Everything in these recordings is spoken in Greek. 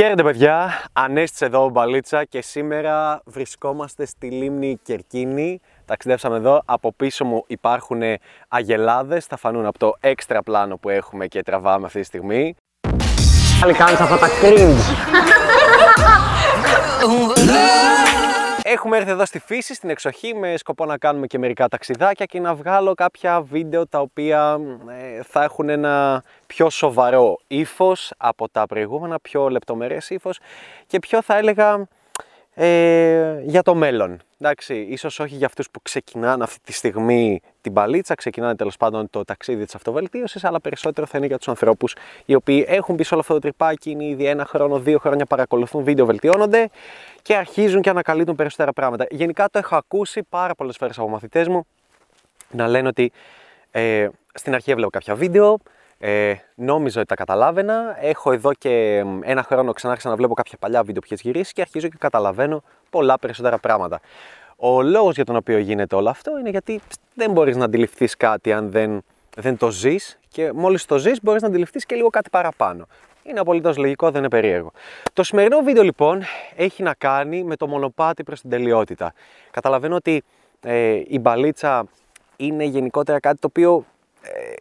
Χαίρετε παιδιά, Ανέστης εδώ Μπαλίτσα και σήμερα βρισκόμαστε στη λίμνη Κερκίνη. Ταξιδέψαμε εδώ, από πίσω μου υπάρχουν αγελάδες, θα φανούν από το έξτρα πλάνο που έχουμε και τραβάμε αυτή τη στιγμή. Πάλι κάνεις αυτά τα cringe. Έχουμε έρθει εδώ στη φύση, στην εξοχή, με σκοπό να κάνουμε και μερικά ταξιδάκια και να βγάλω κάποια βίντεο τα οποία ε, θα έχουν ένα πιο σοβαρό ύφος από τα προηγούμενα, πιο λεπτομερές ύφος και πιο θα έλεγα ε, για το μέλλον. Εντάξει, ίσως όχι για αυτούς που ξεκινάνε αυτή τη στιγμή την παλίτσα, ξεκινάνε τέλος πάντων το ταξίδι της αυτοβελτίωσης, αλλά περισσότερο θα είναι για τους ανθρώπους οι οποίοι έχουν μπει σε όλο αυτό το τρυπάκι, είναι ήδη ένα χρόνο, δύο χρόνια παρακολουθούν βίντεο, βελτιώνονται και αρχίζουν και ανακαλύπτουν περισσότερα πράγματα. Γενικά το έχω ακούσει πάρα πολλές φορές από μαθητές μου να λένε ότι ε, στην αρχή έβλεπα κάποια βίντεο, ε, νόμιζα ότι τα καταλάβαινα. Έχω εδώ και ένα χρόνο ξανά να βλέπω κάποια παλιά βίντεο που έχει γυρίσει και αρχίζω και καταλαβαίνω πολλά περισσότερα πράγματα. Ο λόγος για τον οποίο γίνεται όλο αυτό είναι γιατί δεν μπορείς να αντιληφθείς κάτι αν δεν, δεν το ζεις και μόλις το ζεις μπορείς να αντιληφθείς και λίγο κάτι παραπάνω. Είναι απολύτως λογικό, δεν είναι περίεργο. Το σημερινό βίντεο λοιπόν έχει να κάνει με το μονοπάτι προς την τελειότητα. Καταλαβαίνω ότι ε, η μπαλίτσα είναι γενικότερα κάτι το οποίο ε,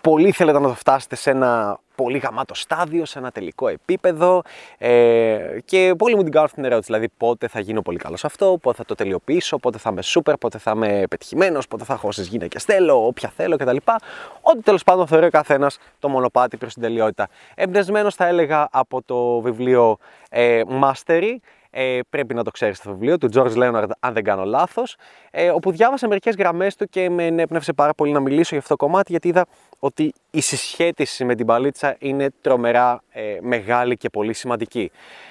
πολύ θέλετε να το φτάσετε σε ένα πολύ γαμάτο στάδιο, σε ένα τελικό επίπεδο ε, και πολύ μου την κάνουν αυτήν την ερώτηση, δηλαδή πότε θα γίνω πολύ καλός σε αυτό, πότε θα το τελειοποιήσω, πότε θα είμαι super, πότε θα είμαι πετυχημένος, πότε θα έχω όσες γυναίκες θέλω, όποια θέλω κτλ. Ό,τι τέλος πάντων θεωρεί ο καθένας το μονοπάτι προς την τελειότητα. Εμπνευσμένος θα έλεγα από το βιβλίο ε, Mastery, ε, πρέπει να το ξέρεις το βιβλίο του George Leonard, αν δεν κάνω λάθος, ε, όπου διάβασα μερικές γραμμές του και με ενέπνευσε πάρα πολύ να μιλήσω για αυτό το κομμάτι, γιατί είδα ότι η συσχέτιση με την παλίτσα είναι τρομερά ε, μεγάλη και πολύ σημαντική.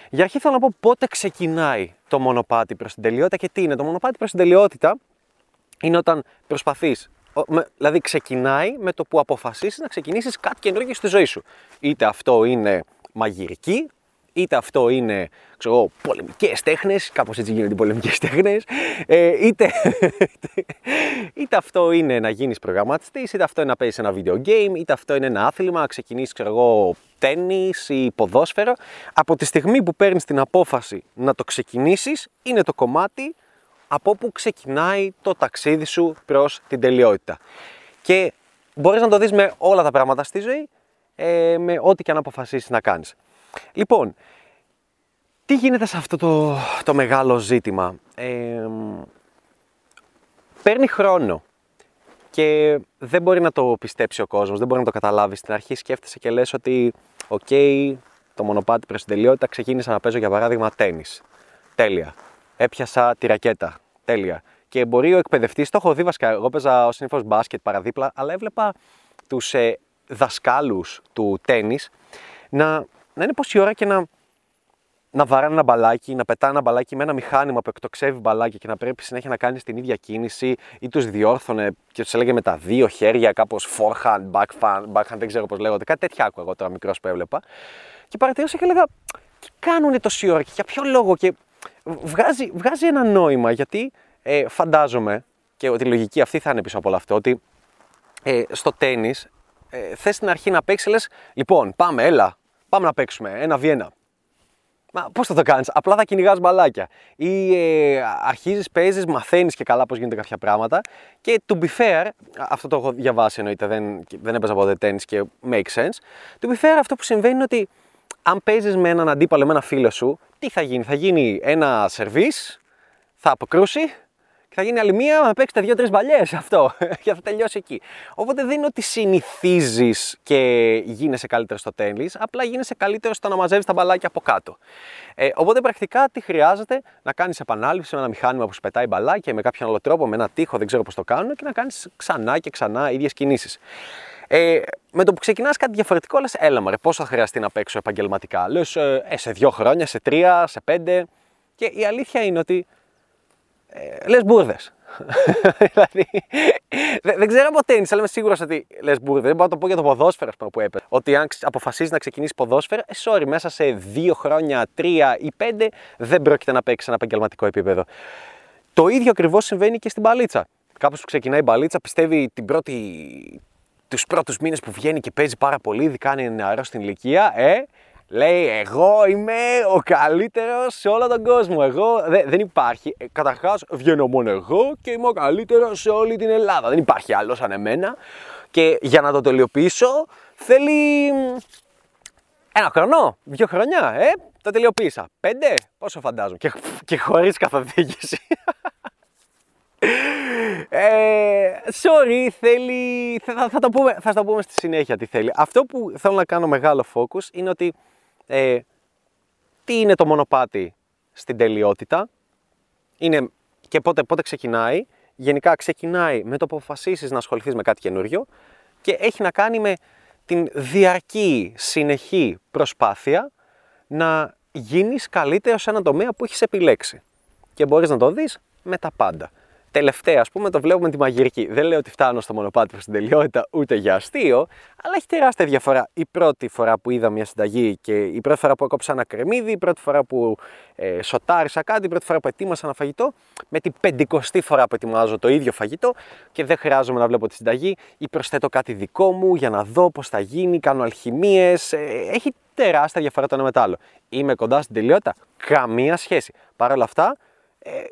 Για αρχή θέλω να πω πότε ξεκινάει το μονοπάτι προς την τελειότητα και τι είναι. Το μονοπάτι προς την τελειότητα είναι όταν προσπαθείς Δηλαδή ξεκινάει με το που αποφασίσεις να ξεκινήσεις κάτι καινούργιο στη ζωή σου. Είτε αυτό είναι μαγειρική, είτε αυτό είναι ξέρω, πολεμικές τέχνες, κάπως έτσι γίνονται οι πολεμικές τέχνες, ε, είτε, είτε αυτό είναι να γίνεις προγραμματιστής, είτε αυτό είναι να παίζεις ένα video game, είτε αυτό είναι ένα άθλημα, να ξεκινήσεις ξέρω εγώ τέννις ή ποδόσφαιρο. Από τη στιγμή που παίρνεις την απόφαση να το ξεκινήσεις, είναι το κομμάτι από όπου ξεκινάει το ταξίδι σου προς την τελειότητα. Και μπορείς να το δεις με όλα τα πράγματα στη ζωή, ε, με ό,τι και αν αποφασίσεις να κάνεις. Λοιπόν, τι γίνεται σε αυτό το, το μεγάλο ζήτημα; Ε, παίρνει χρόνο και δεν μπορεί να το πιστέψει ο κόσμος, δεν μπορεί να το καταλάβει. Στην αρχή σκέφτεσαι και λες ότι OK, okay, το μονοπάτι προς την τελειότητα ξεκίνησα να παίζω για παράδειγμα τένις. Τέλεια. Έπιασα τη ρακέτα. Τέλεια. Και μπορεί ο εκπαιδευτής, το έχω δει βασικά. Εγώ παίζα ως συνήθως μπάσκετ παραδίπλα, αλλά έβλεπα τους ε, δασκάλους του τέννη να να είναι πόση ώρα και να, να βαράνε ένα μπαλάκι, να πετάνε ένα μπαλάκι με ένα μηχάνημα που εκτοξεύει μπαλάκι και να πρέπει συνέχεια να κάνεις την ίδια κίνηση ή τους διόρθωνε και τους έλεγε με τα δύο χέρια, κάπως forehand, backhand, backhand, δεν ξέρω πώς λέγονται. Κάτι τέτοια άκουγα εγώ τώρα μικρός που έβλεπα. Και παρατηρούσα και έλεγα, τι κάνουν τόση ώρα και για ποιο λόγο. Και βγάζει, βγάζει ένα νόημα γιατί ε, φαντάζομαι και ότι η λογική αυτή θα είναι πίσω από όλο αυτό, ότι ε, στο τέννη ε, θες στην αρχή να παίξεις, λες, λοιπόν, πάμε, έλα, Πάμε να παίξουμε ένα Βιέννα. Μα πώς θα το κάνεις, απλά θα κυνηγάς μπαλάκια. Ή ε, αρχίζεις, παίζεις, μαθαίνεις και καλά πώς γίνονται κάποια πράγματα. Και to be fair, αυτό το έχω διαβάσει εννοείται, δεν, δεν έπαιζα ποτέ τέννη και make sense. To be fair, αυτό που συμβαίνει είναι ότι αν παίζεις με έναν αντίπαλο, με ένα φίλο σου, τι θα γίνει, θα γίνει ένα σερβίς, θα αποκρούσει, και θα γίνει άλλη μία να παίξετε δύο-τρεις μπαλιές αυτό και θα τελειώσει εκεί. Οπότε δεν είναι ότι συνηθίζεις και γίνεσαι καλύτερος στο τέννη, απλά γίνεσαι καλύτερος στο να μαζεύεις τα μπαλάκια από κάτω. Ε, οπότε πρακτικά τι χρειάζεται; Να κάνεις επανάληψη με ένα μηχάνημα που σου πετάει μπαλάκια με κάποιον άλλο τρόπο, με ένα τείχο, δεν ξέρω πώς το κάνουν και να κάνεις ξανά και ξανά ίδιες κινήσεις. Ε, με το που ξεκινάς κάτι διαφορετικό, λες, έλα μωρέ, πώ θα χρειαστεί να παίξω επαγγελματικά. Λες, ε, ε, σε δύο χρόνια, σε τρία, σε πέντε. Και η αλήθεια είναι ότι ε, λες μπουρδες. δηλαδή, δεν, ξέρω από τέννις, αλλά είμαι σίγουρος ότι λες μπουρδες. Δεν μπορώ να το πω για το ποδόσφαιρο που έπαιζε. Ότι αν αποφασίζεις να ξεκινήσεις ποδόσφαιρο, ε, sorry, μέσα σε δύο χρόνια, τρία ή πέντε, δεν πρόκειται να παίξεις ένα επαγγελματικό επίπεδο. Το ίδιο ακριβώς συμβαίνει και στην μπαλίτσα. Κάποιος που ξεκινάει μπαλίτσα πιστεύει την πρώτη, τους πρώτους μήνες που βγαίνει και παίζει πάρα πολύ, ειδικά αν είναι νεαρός στην ηλικία, ε, Λέει, εγώ είμαι ο καλύτερος σε όλο τον κόσμο. Εγώ δεν υπάρχει. Ε, Καταρχάς, βγαίνω μόνο εγώ και είμαι ο καλύτερος σε όλη την Ελλάδα. Δεν υπάρχει άλλος σαν εμένα. Και για να το τελειοποιήσω, θέλει ένα χρόνο, δύο χρονιά, ε, το τελειοποίησα. Πέντε, πόσο φαντάζομαι, και, και χωρίς καθοδήγηση. Ε, sorry, θέλει, θα, θα, το πούμε, θα το πούμε στη συνέχεια τι θέλει. Αυτό που θέλω να κάνω μεγάλο focus είναι ότι ε, τι είναι το μονοπάτι στην τελειότητα, είναι και πότε, πότε ξεκινάει; Γενικά ξεκινάει με το που αποφασίσεις να ασχοληθείς με κάτι καινούριο και έχει να κάνει με την διαρκή, συνεχή προσπάθεια να γίνεις καλύτερος σε ένα τομέα που έχεις επιλέξει. Και μπορείς να το δεις με τα πάντα. Τελευταία, ας πούμε, το βλέπουμε τη μαγειρική. Δεν λέω ότι φτάνω στο μονοπάτι προ την τελειότητα ούτε για αστείο, αλλά έχει τεράστια διαφορά. Η πρώτη φορά που είδα μια συνταγή και η πρώτη φορά που έκοψα ένα κρεμμύδι, η πρώτη φορά που ε, σοτάρισα κάτι, η πρώτη φορά που ετοίμασα ένα φαγητό, με την πεντηκοστή φορά που ετοιμάζω το ίδιο φαγητό και δεν χρειάζομαι να βλέπω τη συνταγή ή προσθέτω κάτι δικό μου για να δω πώς θα γίνει, κάνω αλχημίες. Ε, έχει τεράστια διαφορά το ένα με το άλλο. Είμαι κοντά στην τελειότητα, καμία σχέση. Παρ' όλα αυτά, ε,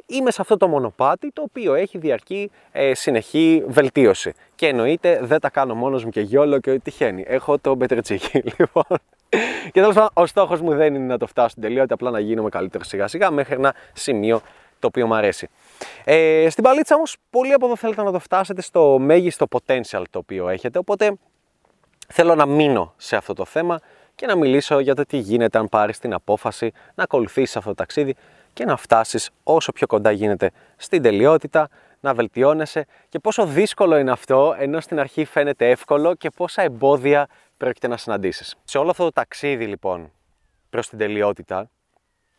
είμαι σε αυτό το μονοπάτι το οποίο έχει διαρκή ε, συνεχή βελτίωση. Και εννοείται δεν τα κάνω μόνος μου και γιόλο και ό,τι τυχαίνει. Έχω το μπετρετσίκι λοιπόν. και τέλος πάντων, ο στόχος μου δεν είναι να το φτάσω στην τελειότητα, απλά να γίνομαι καλύτερος σιγά σιγά μέχρι ένα σημείο το οποίο μου αρέσει. Ε, στην παλίτσα όμως, πολλοί από εδώ θέλετε να το φτάσετε στο μέγιστο potential το οποίο έχετε. Οπότε θέλω να μείνω σε αυτό το θέμα και να μιλήσω για το τι γίνεται αν πάρεις την απόφαση να ακολουθήσεις αυτό το ταξίδι και να φτάσεις όσο πιο κοντά γίνεται στην τελειότητα, να βελτιώνεσαι και πόσο δύσκολο είναι αυτό, ενώ στην αρχή φαίνεται εύκολο και πόσα εμπόδια πρόκειται να συναντήσεις. Σε όλο αυτό το ταξίδι λοιπόν προς την τελειότητα,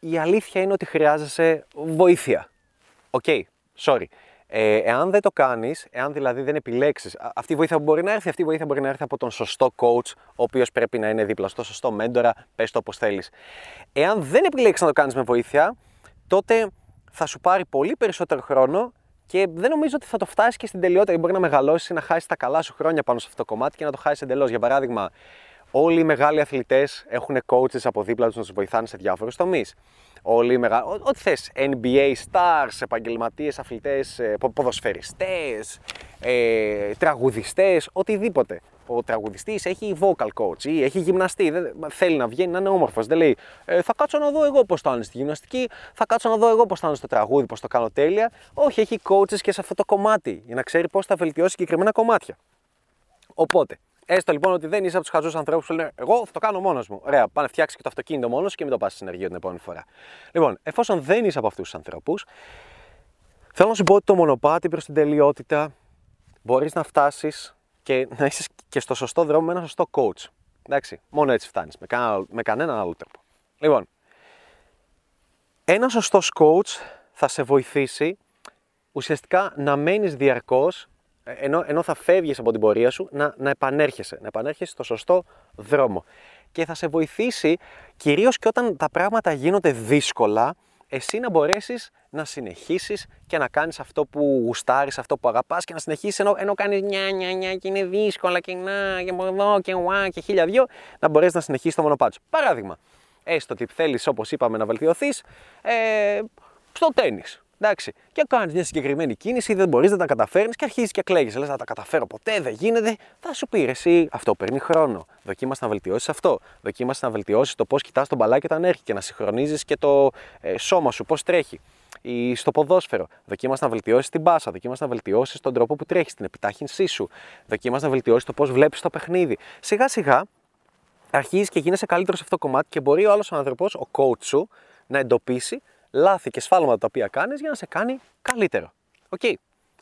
η αλήθεια είναι ότι χρειάζεσαι βοήθεια. OK, okay, sorry. Ε, εάν δεν το κάνεις, εάν δηλαδή δεν επιλέξεις, αυτή η βοήθεια που μπορεί να έρθει, αυτή η βοήθεια μπορεί να έρθει από τον σωστό coach, ο οποίος πρέπει να είναι δίπλα στο σωστό μέντορα, πες το όπως θέλεις. Εάν δεν επιλέξεις να το κάνεις με βοήθεια, τότε θα σου πάρει πολύ περισσότερο χρόνο και δεν νομίζω ότι θα το φτάσεις και στην τελειότητα. Μπορεί να μεγαλώσεις, να χάσεις τα καλά σου χρόνια πάνω σε αυτό το κομμάτι και να το χάσεις εντελώς. Για παράδειγμα, όλοι οι μεγάλοι αθλητές έχουν coaches από δίπλα τους να τους βοηθάνε σε διάφορους τομείς. Όλοι οι μεγάλοι, ό,τι θες, NBA stars, επαγγελματίες αθλητές, ε, ποδοσφαιριστές, ε, τραγουδιστές, οτιδήποτε ο τραγουδιστής έχει vocal coach ή έχει γυμναστή. Δεν, θέλει να βγαίνει να είναι όμορφος. Δεν λέει ε, Θα κάτσω να δω εγώ πώς θα είναι στη γυμναστική, θα κάτσω να δω εγώ πώς θα είναι στο τραγούδι, πώς το κάνω τέλεια. Όχι, έχει coaches και σε αυτό το κομμάτι για να ξέρει πώς θα βελτιώσει συγκεκριμένα κομμάτια. Οπότε, έστω λοιπόν ότι δεν είσαι από τους χαζούς ανθρώπους που λένε Εγώ θα το κάνω μόνος μου. Ωραία, πάνε φτιάξεις και το αυτοκίνητο μόνος και μην το πας στην ενεργεία την επόμενη φορά. Λοιπόν, εφόσον δεν είσαι από αυτούς τους ανθρώπους, θέλω να σου πω ότι το μονοπάτι προς την τελειότητα μπορείς να φτάσεις και να είσαι και στο σωστό δρόμο με ένα σωστό coach. Εντάξει, μόνο έτσι φτάνεις, με, κανένα, με κανέναν άλλο τρόπο. Λοιπόν, ένας σωστός coach θα σε βοηθήσει ουσιαστικά να μένεις διαρκώς, ενώ, ενώ θα φεύγεις από την πορεία σου, να, να επανέρχεσαι, να επανέρχεσαι στο σωστό δρόμο. Και θα σε βοηθήσει κυρίως και όταν τα πράγματα γίνονται δύσκολα, εσύ να μπορέσεις να συνεχίσεις και να κάνεις αυτό που γουστάρεις, αυτό που αγαπάς και να συνεχίσεις ενώ, ενώ κάνεις νιά νιά νιά και είναι δύσκολα και να και εδώ και ουά και χίλια δυο, να μπορέσεις να συνεχίσεις το μονοπάτι σου. Παράδειγμα, έστω ότι θέλεις όπως είπαμε να βελτιωθείς ε, στο τέννις. Εντάξει. Και κάνεις μια συγκεκριμένη κίνηση, δεν μπορείς να τα καταφέρει και αρχίζεις και κλαίγεις. Λες να τα καταφέρω ποτέ, δεν γίνεται. Θα σου πει εσύ, αυτό παίρνει χρόνο. Δοκίμασε να βελτιώσεις αυτό. Δοκίμασε να βελτιώσεις το πώς κοιτάς τον μπαλάκι όταν έρχεται και να συγχρονίζεις και το ε, σώμα σου, πώς τρέχει. Ή στο ποδόσφαιρο. Δοκίμασε να βελτιώσεις την μπάσα. Δοκίμασε να βελτιώσεις τον τρόπο που τρέχεις, την επιτάχυνσή σου. Δοκίμασε να βελτιώσεις το πώς βλέπεις το παιχνίδι. Σιγά σιγά αρχίζεις και γίνεσαι καλύτερος σε αυτό το κομμάτι και μπορεί ο άλλος άνθρωπος, ο coach σου, να εντοπίσει λάθη και σφάλματα τα οποία κάνεις για να σε κάνει καλύτερο. OK. Okay.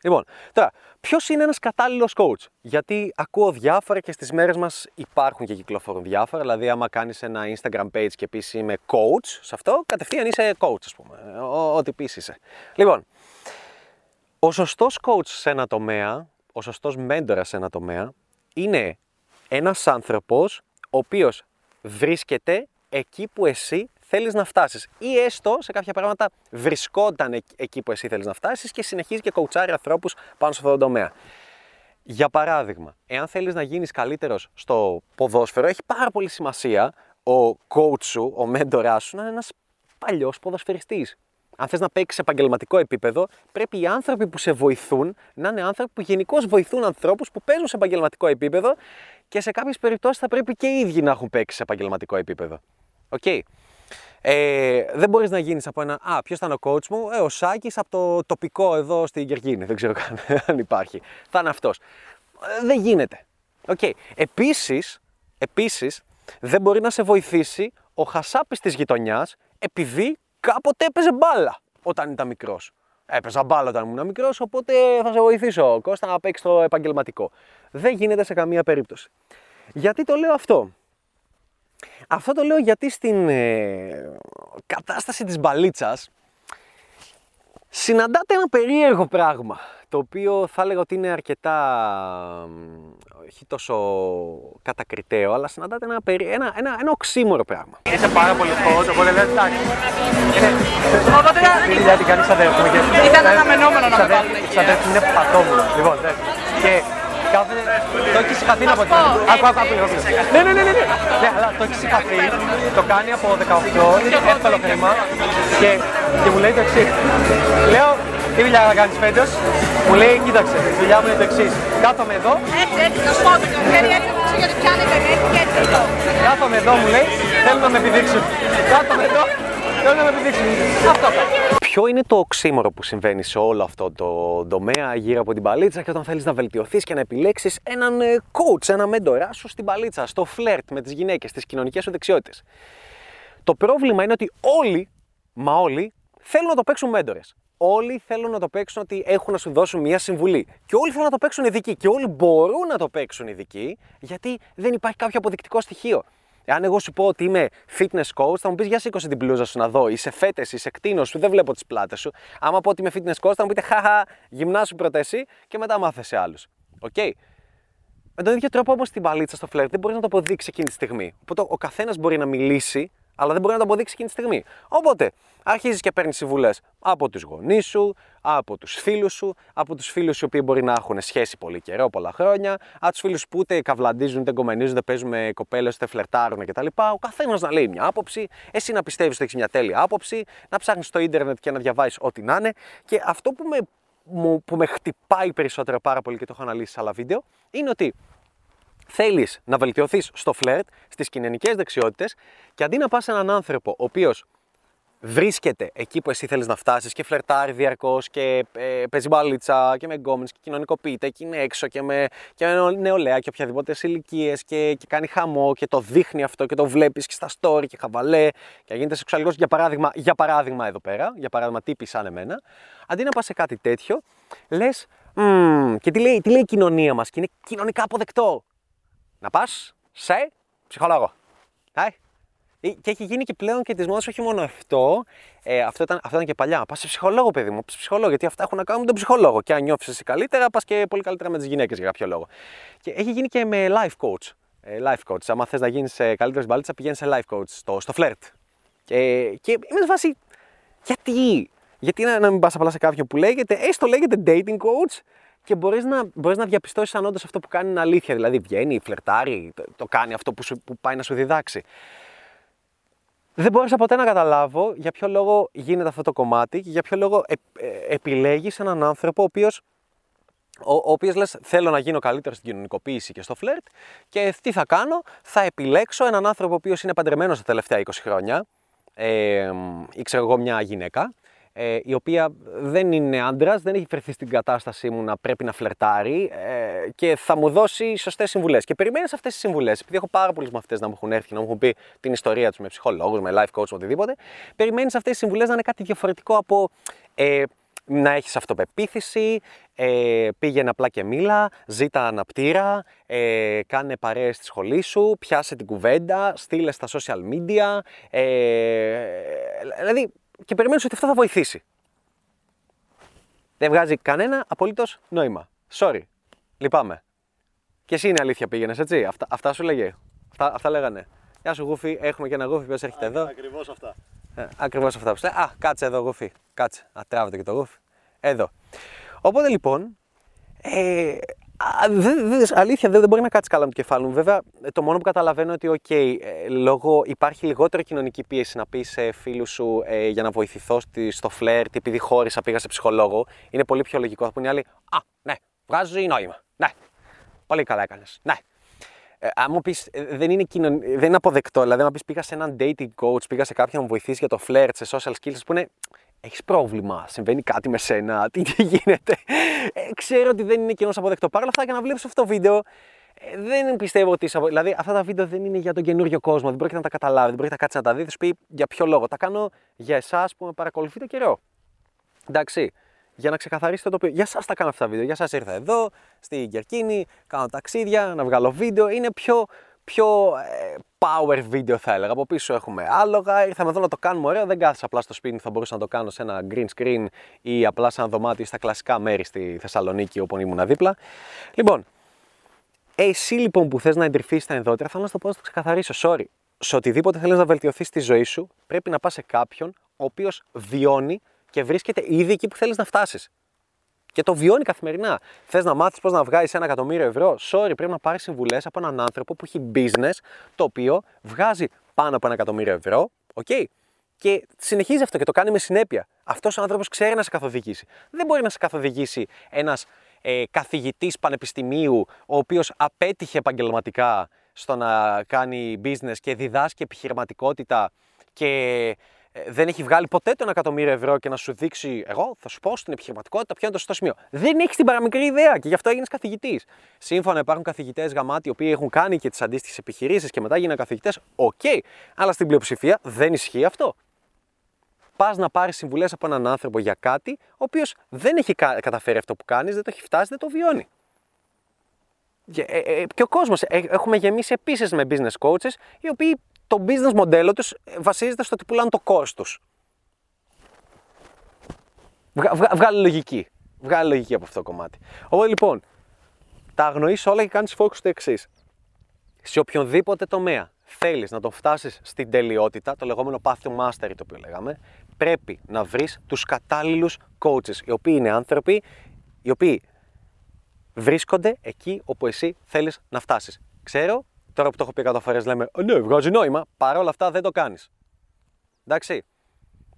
Λοιπόν, τώρα, ποιος είναι ένας κατάλληλος coach; Γιατί ακούω διάφορα και στις μέρες μας υπάρχουν και κυκλοφορούν διάφορα. Δηλαδή, άμα κάνεις ένα Instagram page και πεις είμαι coach σε αυτό, κατευθείαν είσαι coach, ας πούμε. Ό,τι πεις είσαι. Λοιπόν, ο σωστός coach σε ένα τομέα, ο σωστός μέντορας σε ένα τομέα, είναι ένας άνθρωπος ο οποίος βρίσκεται εκεί που εσύ θέλεις να φτάσεις. Ή έστω σε κάποια πράγματα βρισκόταν εκεί που εσύ θέλεις να φτάσεις και συνεχίζει και κοουτσάρει ανθρώπους πάνω σε αυτόν τον τομέα. Για παράδειγμα, εάν θέλεις να γίνεις καλύτερος στο ποδόσφαιρο, έχει πάρα πολύ σημασία ο coach σου, ο μέντοράς σου να είναι ένας παλιός ποδοσφαιριστής. Αν θες να παίξεις σε επαγγελματικό επίπεδο, πρέπει οι άνθρωποι που σε βοηθούν να είναι άνθρωποι που γενικώς βοηθούν ανθρώπους που παίζουν σε επαγγελματικό επίπεδο και σε κάποιες περιπτώσεις θα πρέπει και οι ίδιοι να έχουν παίξει σε επαγγελματικό επίπεδο. OK. Okay. Ε, δεν μπορείς να γίνεις από ένα. Α, ποιος ήταν ο coach μου, ε, ο Σάκης από το τοπικό εδώ στην Γεργίνη. Δεν ξέρω καν αν υπάρχει. Θα είναι αυτός. Ε, δεν γίνεται. Okay. Επίσης, επίσης, δεν μπορεί να σε βοηθήσει ο χασάπης της γειτονιάς επειδή κάποτε έπαιζε μπάλα όταν ήταν μικρός. Έπαιζα μπάλα όταν ήμουν μικρός, οπότε θα σε βοηθήσω, Κώστα, να παίξεις το επαγγελματικό. Δεν γίνεται σε καμία περίπτωση. Γιατί το λέω αυτό; Αυτό το λέω γιατί στην ε, κατάσταση της μπαλίτσας συναντάτε ένα περίεργο πράγμα το οποίο θα έλεγα ότι είναι αρκετά, όχι τόσο κατακριτέο, αλλά συναντάτε ένα, ένα, ένα, ένα οξύμορο πράγμα. Είσαι πάρα πολύ φως, οπότε λες εντάξει. Οπότε γιατί κάνεις αδέρφη Ήταν αναμενόμενο να με βάλουν εκεί. Ξαδέρφη είναι πατόμουν. Λοιπόν, και κάθε... Το έχεις συγχαθεί από την Άκου, άκου, άκου. Ναι, ναι, ναι, ναι. Ναι, αλλά το έχεις συγχαθεί, το κάνει από 18, είναι εύκολο χρήμα και, και μου λέει το εξής. Λέω, τι δουλειά να κάνεις φέτο, μου λέει, κοίταξε, η δουλειά μου είναι το εξής. Κάθομαι εδώ. Έτσι, έτσι, να σου πω το καλοκαίρι έτσι, γιατί πιάνει παιδί και έτσι εδώ. Κάθομαι εδώ, μου λέει, θέλω να με επιδείξουν. Κάθομαι εδώ, θέλω να με επιδείξουν. Αυτό Ποιο είναι το οξύμορο που συμβαίνει σε όλο αυτό το τομέα γύρω από την παλίτσα και όταν θέλεις να βελτιωθείς και να επιλέξεις έναν ε, coach, ένα μέντορά σου στην παλίτσα, στο φλερτ με τις γυναίκες, τις κοινωνικές σου δεξιότητες. Το πρόβλημα είναι ότι όλοι, μα όλοι, θέλουν να το παίξουν μέντορες όλοι θέλουν να το παίξουν ότι έχουν να σου δώσουν μια συμβουλή. Και όλοι θέλουν να το παίξουν ειδικοί. Και όλοι μπορούν να το παίξουν ειδικοί, γιατί δεν υπάρχει κάποιο αποδεικτικό στοιχείο. Εάν εγώ σου πω ότι είμαι fitness coach, θα μου πεις για σήκωσε την μπλούζα σου να δω. Είσαι φέτες, είσαι κτήνος, δεν βλέπω τις πλάτες σου. Άμα πω ότι είμαι fitness coach, θα μου πείτε χαχα, γυμνάσου πρώτα εσύ και μετά μάθε σε άλλους. OK. Okay. Με τον ίδιο τρόπο όμως την παλίτσα στο φλερτ δεν μπορείς να το αποδείξεις εκείνη τη στιγμή. Οπότε ο καθένας μπορεί να μιλήσει αλλά δεν μπορεί να το αποδείξει εκείνη τη στιγμή. Οπότε αρχίζεις και παίρνεις συμβουλές από τους γονείς σου, από τους φίλους σου, από τους φίλους οι οποίοι μπορεί να έχουν σχέση πολύ καιρό, πολλά χρόνια, από τους φίλους που ούτε καυλαντίζουν, ούτε γκομενίζουν, παίζουν με κοπέλες, ούτε φλερτάρουν κτλ. Ο καθένας να λέει μια άποψη, εσύ να πιστεύεις ότι έχεις μια τέλεια άποψη, να ψάχνεις στο ίντερνετ και να διαβάσεις ό,τι να είναι. Και αυτό που με, που με χτυπάει περισσότερο πάρα πολύ και το έχω αναλύσει σε άλλα βίντεο είναι ότι θέλεις να βελτιωθείς στο φλερτ, στις κοινωνικές δεξιότητες και αντί να πας σε έναν άνθρωπο ο οποίος βρίσκεται εκεί που εσύ θέλεις να φτάσεις και φλερτάρει διαρκώς και ε, παίζει μπαλίτσα και με γκόμενες και κοινωνικοποιείται και είναι έξω και με, και με νεολαία και οποιαδήποτε ηλικίες και, και κάνει χαμό και το δείχνει αυτό και το βλέπεις και στα story και χαβαλέ και γίνεται σεξουαλικός για παράδειγμα, για παράδειγμα εδώ πέρα, για παράδειγμα τύπη σαν εμένα, αντί να πας σε κάτι τέτοιο, λες. Mm, και τι λέει, τι λέει η κοινωνία μας, και είναι κοινωνικά αποδεκτό να πας σε ψυχολόγο. Ε; Και έχει γίνει και πλέον και της μόδας όχι μόνο αυτό. Ε, αυτό, ήταν, αυτό ήταν και παλιά. Πας σε ψυχολόγο, παιδί μου. Σε ψυχολόγο, γιατί αυτά έχουν να κάνουν με τον ψυχολόγο. Και αν νιώθεις εσύ καλύτερα, πας και πολύ καλύτερα με τις γυναίκες για κάποιο λόγο. Και έχει γίνει και με life coach. Ε, life coach. Αν θες να γίνεις καλύτερος μπαλίτσα, πηγαίνεις σε life coach στο, στο flirt. Και, και είμαι σε φάση. Γιατί, γιατί να, να μην πας απλά σε κάποιον που λέγεται, έστω λέγεται dating coach και μπορείς να, μπορείς να διαπιστώσεις αν όντως αυτό που κάνει είναι αλήθεια. Δηλαδή βγαίνει, φλερτάρει, το, το κάνει αυτό που, σου, που πάει να σου διδάξει. Δεν μπόρεσα ποτέ να καταλάβω για ποιο λόγο γίνεται αυτό το κομμάτι και για ποιο λόγο ε, ε, επιλέγεις έναν άνθρωπο ο οποίος ο, ο οποίος λες: Θέλω να γίνω καλύτερο στην κοινωνικοποίηση και στο φλερτ. Και τι θα κάνω, θα επιλέξω έναν άνθρωπο ο οποίος είναι παντρεμένος τα τελευταία 20 χρόνια, ε, ή ξέρω εγώ μια γυναίκα, ε, η οποία δεν είναι άντρας, δεν έχει φερθεί στην κατάστασή μου να πρέπει να φλερτάρει ε, και θα μου δώσει σωστές συμβουλές. Και περιμένεις αυτές τις συμβουλές, επειδή έχω πάρα πολλού μαθητέ να μου έχουν έρθει να μου έχουν πει την ιστορία τους με ψυχολόγους, με life coach, οτιδήποτε. Περιμένεις αυτές τις συμβουλές να είναι κάτι διαφορετικό από ε, να έχεις αυτοπεποίθηση, ε, πήγαινε απλά και μίλα, ζήτα αναπτήρα, ε, κάνε παρέες στη σχολή σου, πιάσε την κουβέντα, στείλε στα social media. Ε, δηλαδή, και περιμένεις ότι αυτό θα βοηθήσει. Δεν βγάζει κανένα απολύτως νόημα. Sorry. Λυπάμαι. Και εσύ είναι αλήθεια πήγαινες, έτσι. Αυτά, αυτά σου λέγε. Αυτά, αυτά λέγανε. Γεια σου, Γούφι. Έχουμε και ένα Γούφι που έρχεται εδώ. Ακριβώς αυτά. Ε, Ακριβώς αυτά που Α, κάτσε εδώ, Γούφι. Κάτσε. Ατράβεται και το Γούφι. Εδώ. Οπότε λοιπόν, ε, Α, δε- δε- αλήθεια, δεν, δεν μπορεί να κάτσει καλά με το κεφάλι μου. Βέβαια, ε, το μόνο που καταλαβαίνω είναι ότι, οκ, ε, λόγω υπάρχει λιγότερο κοινωνική πίεση να πεις σε φίλους σου ε, για να βοηθηθώ στη, στο φλερτ, επειδή χώρισα, πήγα σε ψυχολόγο. Είναι πολύ πιο λογικό. Θα πούνε οι άλλοι, Α, ναι, βγάζει νόημα. Ναι, πολύ καλά έκανες. Ναι. Ε, αν μου πεις, δεν, είναι κοινων... δεν είναι αποδεκτό. Δηλαδή, να πεις πήγα σε έναν dating coach, πήγα σε κάποιον να μου βοηθήσει για το φλερτ, σε social skills, που είναι έχεις πρόβλημα, συμβαίνει κάτι με σένα, τι, τι γίνεται. Ε, ξέρω ότι δεν είναι κοινό αποδεκτό. Παρ' όλα αυτά, για να βλέπεις αυτό το βίντεο, ε, δεν πιστεύω ότι είσαι. απο- Δηλαδή, αυτά τα βίντεο δεν είναι για τον καινούριο κόσμο. Δεν πρόκειται να τα καταλάβει, δεν πρόκειται να κάτσει να τα δει. Θα σου πει για ποιο λόγο. Τα κάνω για εσάς που με παρακολουθείτε καιρό. Εντάξει. Για να ξεκαθαρίσετε το οποίο. Για εσά τα κάνω αυτά τα βίντεο. Για εσά ήρθα εδώ, στην Κερκίνη, κάνω ταξίδια, να βγάλω βίντεο. Είναι πιο, πιο ε, power βίντεο θα έλεγα. Από πίσω έχουμε άλογα. Ήρθαμε εδώ να το κάνουμε ωραίο. Δεν κάθισα απλά στο σπίτι. Θα μπορούσα να το κάνω σε ένα green screen ή απλά σε ένα δωμάτιο ή στα κλασικά μέρη στη Θεσσαλονίκη όπου ήμουν δίπλα. Λοιπόν, εσύ λοιπόν που θες να εντρυφήσει τα ενδότερα, θέλω να σου το πω να το ξεκαθαρίσω. Sorry. Σε οτιδήποτε θέλεις να βελτιωθείς στη ζωή σου, πρέπει να πας σε κάποιον ο οποίος βιώνει και βρίσκεται ήδη εκεί που θέλεις να φτάσεις. Και το βιώνει καθημερινά. Θες να μάθεις πώς να βγάλεις ένα εκατομμύριο ευρώ; Sorry, πρέπει να πάρεις συμβουλές από έναν άνθρωπο που έχει business το οποίο βγάζει πάνω από ένα εκατομμύριο ευρώ. Okay? Και συνεχίζει αυτό και το κάνει με συνέπεια. Αυτός ο άνθρωπος ξέρει να σε καθοδηγήσει. Δεν μπορεί να σε καθοδηγήσει ένας ε, καθηγητής πανεπιστημίου, ο οποίος απέτυχε επαγγελματικά στο να κάνει business και διδάσκει επιχειρηματικότητα και ε, δεν έχει βγάλει ποτέ το ένα εκατομμύριο ευρώ και να σου δείξει, εγώ θα σου πω στην επιχειρηματικότητα ποιο είναι το σωστό σημείο. Δεν έχεις την παραμικρή ιδέα και γι' αυτό έγινες καθηγητής. Σύμφωνοι, υπάρχουν καθηγητές γαμάτοι οι οποίοι έχουν κάνει και τις αντίστοιχες επιχειρήσεις και μετά γίνανε καθηγητές. Οκ, αλλά στην πλειοψηφία δεν ισχύει αυτό. Πας να πάρεις συμβουλές από έναν άνθρωπο για κάτι, ο οποίος δεν έχει κα- καταφέρει αυτό που κάνεις, δεν το έχει φτάσει, δεν το βιώνει. Και, ε, ε, και ο κόσμος. έχουμε γεμίσει επίσης με business coaches, οι οποίοι το business μοντέλο τους βασίζεται στο ότι πουλάνε το κόστος. Βγα, βγα, βγάλει λογική. Βγάλει λογική από αυτό το κομμάτι. Οπότε λοιπόν, τα αγνοείς όλα και κάνεις focus στο εξής. Σε οποιονδήποτε τομέα θέλεις να το φτάσεις στην τελειότητα, το λεγόμενο path to mastery το οποίο λέγαμε, πρέπει να βρεις τους κατάλληλους coaches, οι οποίοι είναι άνθρωποι οι οποίοι βρίσκονται εκεί όπου εσύ θέλεις να φτάσεις. Ξέρω, τώρα που το έχω πει 100 φορές λέμε «Ε, Ναι, βγάζει νόημα. Παρ' όλα αυτά δεν το κάνεις. Εντάξει.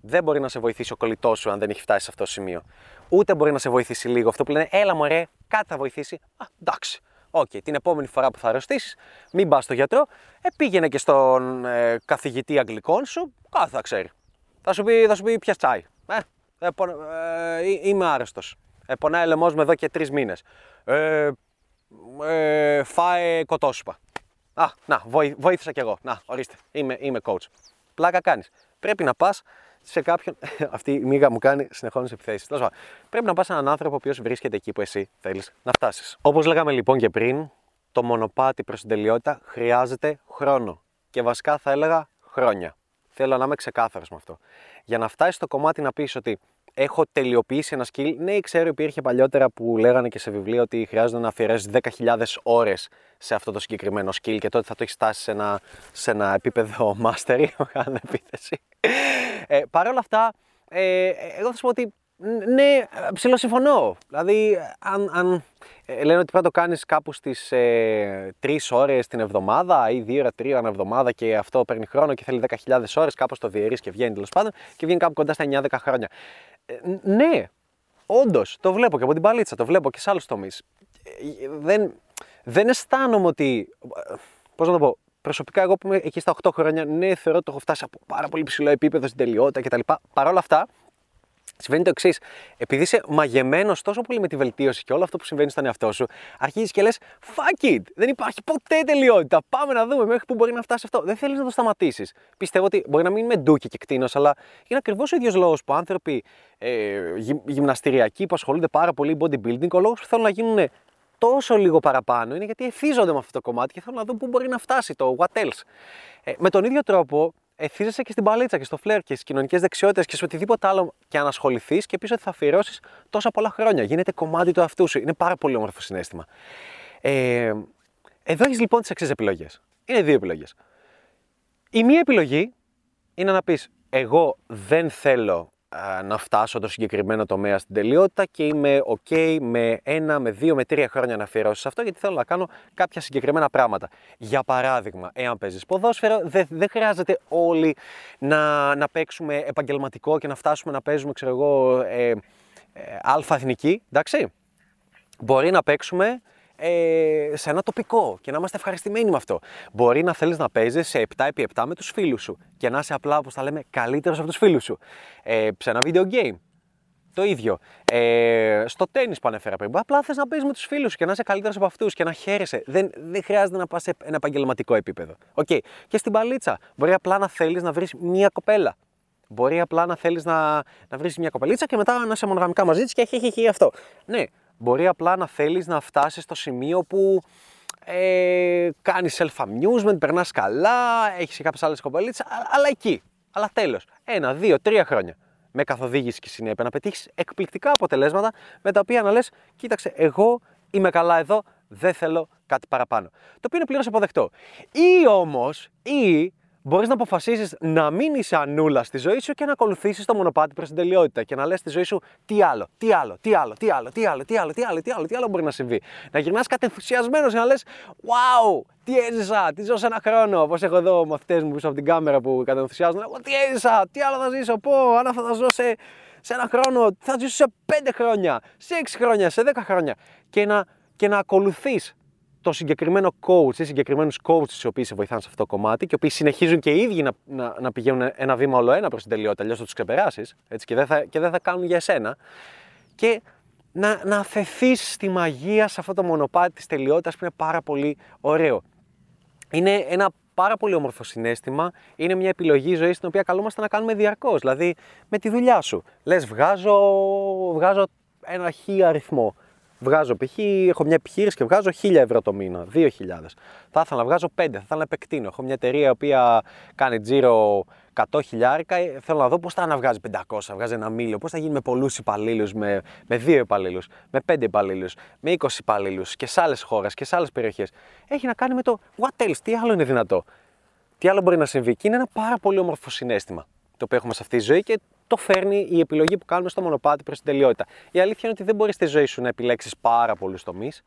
Δεν μπορεί να σε βοηθήσει ο κολλητός σου αν δεν έχει φτάσει σε αυτό το σημείο. Ούτε μπορεί να σε βοηθήσει λίγο. Αυτό που λένε Έλα μωρέ, κάτι θα βοηθήσει. Α, εντάξει. Οκ, την επόμενη φορά που θα αρρωστήσεις, μην πας στο γιατρό, ε, πήγαινε και στον ε, καθηγητή Αγγλικών σου, κάτι θα ξέρει. Θα σου πει, θα σου πει πιες τσάι. Ε, ε, πονε- ε, ε, είμαι άρρωστος. Ε, πονάει ο λαιμός μου εδώ και τρεις μήνες. Ε, ε, φάε κοτόσουπα. Α, να, βοή, βοήθησα κι εγώ. Να, ορίστε, είμαι, είμαι coach. Πλάκα κάνεις. Πρέπει να πας σε κάποιον. Αυτή η μύγα μου κάνει συνεχόμενες επιθέσεις. Τέλος πάντων, πρέπει να πας σε έναν άνθρωπο ο οποίος βρίσκεται εκεί που εσύ θέλεις να φτάσεις. Όπως λέγαμε λοιπόν και πριν, το μονοπάτι προς την τελειότητα χρειάζεται χρόνο. Και βασικά θα έλεγα χρόνια. Θέλω να είμαι ξεκάθαρος με αυτό. Για να φτάσεις στο κομμάτι να πεις ότι έχω τελειοποιήσει ένα skill. Ναι, ξέρω, υπήρχε παλιότερα που λέγανε και σε βιβλία ότι χρειάζεται να αφιερέσει 10.000 ώρες σε αυτό το συγκεκριμένο skill και τότε θα το έχεις φτάσει σε ένα, σε ένα επίπεδο mastery. Μεγάλη επίθεση. Ε, Παρ' όλα αυτά, ε, εγώ θα σου πω ότι ναι, ψηλοσυμφωνώ. Δηλαδή, αν, αν ε, λένε ότι πρέπει να το κάνεις κάπου στις ε, 3 ώρες την εβδομάδα ή 2 ώρα, 3 ώρα την εβδομάδα και αυτό παίρνει χρόνο και θέλει 10.000 ώρες, κάπως το διαιρείς και βγαίνει τέλος πάντων και βγαίνει κάπου κοντά στα 9-10 χρόνια. Ε, ναι, όντως, το βλέπω και από την παλίτσα, το βλέπω και σε άλλους τομείς. Ε, δεν, δεν αισθάνομαι ότι, πώς να το πω, προσωπικά εγώ που είμαι εκεί στα 8 χρόνια, ναι, θεωρώ ότι το έχω φτάσει από πάρα πολύ ψηλό επίπεδο στην τελειότητα κτλ. Παρ' όλα αυτά, συμβαίνει το εξής. Επειδή είσαι μαγεμένος τόσο πολύ με τη βελτίωση και όλο αυτό που συμβαίνει στον εαυτό σου, αρχίζεις και λες: Fuck it! Δεν υπάρχει ποτέ τελειότητα. Πάμε να δούμε μέχρι πού μπορεί να φτάσει αυτό. Δεν θέλεις να το σταματήσεις. Πιστεύω ότι μπορεί να μην είμαι ντούκι και κτίνος, αλλά είναι ακριβώς ο ίδιος λόγος που άνθρωποι ε, γυ, γυμναστηριακοί που ασχολούνται πάρα πολύ bodybuilding, ο λόγος που θέλουν να γίνουν τόσο λίγο παραπάνω είναι γιατί εθίζονται με αυτό το κομμάτι και θέλουν να δουν πού μπορεί να φτάσει το what else. Ε, με τον ίδιο τρόπο, εθίζεσαι και στην παλίτσα και στο φλερ και στις κοινωνικές δεξιότητες και σε οτιδήποτε άλλο και αν ασχοληθείς και πεις ότι θα αφιερώσεις τόσα πολλά χρόνια. Γίνεται κομμάτι του εαυτού σου. Είναι πάρα πολύ όμορφο συνέστημα. Ε, εδώ έχεις λοιπόν τις εξής επιλογές. Είναι δύο επιλογές. Η μία επιλογή είναι να πεις: Εγώ δεν θέλω α, να φτάσω το συγκεκριμένο τομέα στην τελειότητα και είμαι ok με ένα, με δύο, με τρία χρόνια να αφιερώσω σε αυτό γιατί θέλω να κάνω κάποια συγκεκριμένα πράγματα. Για παράδειγμα, εάν παίζεις ποδόσφαιρο, δεν, δεν χρειάζεται όλοι να, να παίξουμε επαγγελματικό και να φτάσουμε να παίζουμε, ξέρω εγώ, ε, ε, αλφα εθνική, εντάξει. Μπορεί να παίξουμε ε, σε ένα τοπικό και να είμαστε ευχαριστημένοι με αυτό. Μπορεί να θέλεις να παίζεις σε 7x7 με τους φίλους σου και να είσαι απλά, όπως τα λέμε, καλύτερος από τους φίλους σου. Ε, σε ένα video game. Το ίδιο. Ε, στο τέννη που ανέφερα πριν. Απλά θες να παίζεις με τους φίλους σου και να είσαι καλύτερος από αυτούς και να χαίρεσαι. Δεν, δεν χρειάζεται να πας σε ένα επαγγελματικό επίπεδο. Okay. Και στην παλίτσα. Μπορεί απλά να θέλεις να βρεις μία κοπέλα. Μπορεί απλά να θέλεις να, να βρεις μια κοπελίτσα και μετά να είσαι μονογαμικά μαζί της και έχει, έχει, έχει αυτό. Ναι, Μπορεί απλά να θέλεις να φτάσεις στο σημείο που ε, κάνεις self-amusement, περνάς καλά, έχεις και κάποιες άλλες κοπελίτσες, αλλά εκεί. Αλλά τέλος, ένα, δύο, τρία χρόνια με καθοδήγηση και συνέπεια να πετύχεις εκπληκτικά αποτελέσματα με τα οποία να λες, κοίταξε, εγώ είμαι καλά εδώ, δεν θέλω κάτι παραπάνω. Το οποίο είναι πλήρως αποδεκτό. Ή όμως, ή μπορείς να αποφασίσεις να μην είσαι ανούλα στη ζωή σου και να ακολουθήσεις το μονοπάτι προς την τελειότητα και να λες στη ζωή σου τι άλλο, τι άλλο, τι άλλο, τι άλλο, τι άλλο, τι άλλο, τι άλλο, τι άλλο, τι άλλο μπορεί να συμβεί. Να γυρνάς κατενθουσιασμένο και να λες, Wow, τι έζησα, τι ζω σε ένα χρόνο. Όπως έχω εδώ μαθητές μου πίσω από την κάμερα που κατενθουσιάζουν. Τι έζησα, τι άλλο θα ζήσω, πω, αν αυτά θα ζω σε, σε ένα χρόνο, θα ζήσω σε πέντε χρόνια, σε έξι χρόνια, σε δέκα χρόνια. Και να, και να ακολουθείς το συγκεκριμένο coach ή συγκεκριμένους coaches οι οποίοι σε βοηθάνε σε αυτό το κομμάτι και οι οποίοι συνεχίζουν και οι ίδιοι να, να, να πηγαίνουν ένα βήμα όλο ένα προς την τελειότητα, αλλιώς θα τους ξεπεράσεις και, δεν θα, και δεν θα κάνουν για εσένα. Και να, να αφαιθείς στη μαγεία σε αυτό το μονοπάτι της τελειότητας που είναι πάρα πολύ ωραίο. Είναι ένα πάρα πολύ όμορφο συνέστημα. Είναι μια επιλογή ζωής την οποία καλούμαστε να κάνουμε διαρκώς. Δηλαδή με τη δουλειά σου. Λες, βγάζω, βγάζω ένα χι αριθμό. Βγάζω π.χ. έχω μια επιχείρηση και βγάζω 1000 ευρώ το μήνα, 2000. Θα ήθελα να βγάζω 5, θα ήθελα να επεκτείνω. Έχω μια εταιρεία η οποία κάνει τζίρο 100 χιλιάρικα. Ε, θέλω να δω πώς θα να βγάζει 500, βγάζει ένα μίλιο, πώς θα γίνει με πολλούς υπαλλήλους, με, με 2 υπαλλήλους, με 5 υπαλλήλους, με 20 υπαλλήλους και σε άλλες χώρες και σε άλλες περιοχές. Έχει να κάνει με το what else, τι άλλο είναι δυνατό. Τι άλλο μπορεί να συμβεί. Και είναι ένα πάρα πολύ όμορφο συνέστημα το οποίο έχουμε σε αυτή τη ζωή και το φέρνει η επιλογή που κάνουμε στο μονοπάτι προς την τελειότητα. Η αλήθεια είναι ότι δεν μπορείς στη ζωή σου να επιλέξεις πάρα πολλούς τομείς,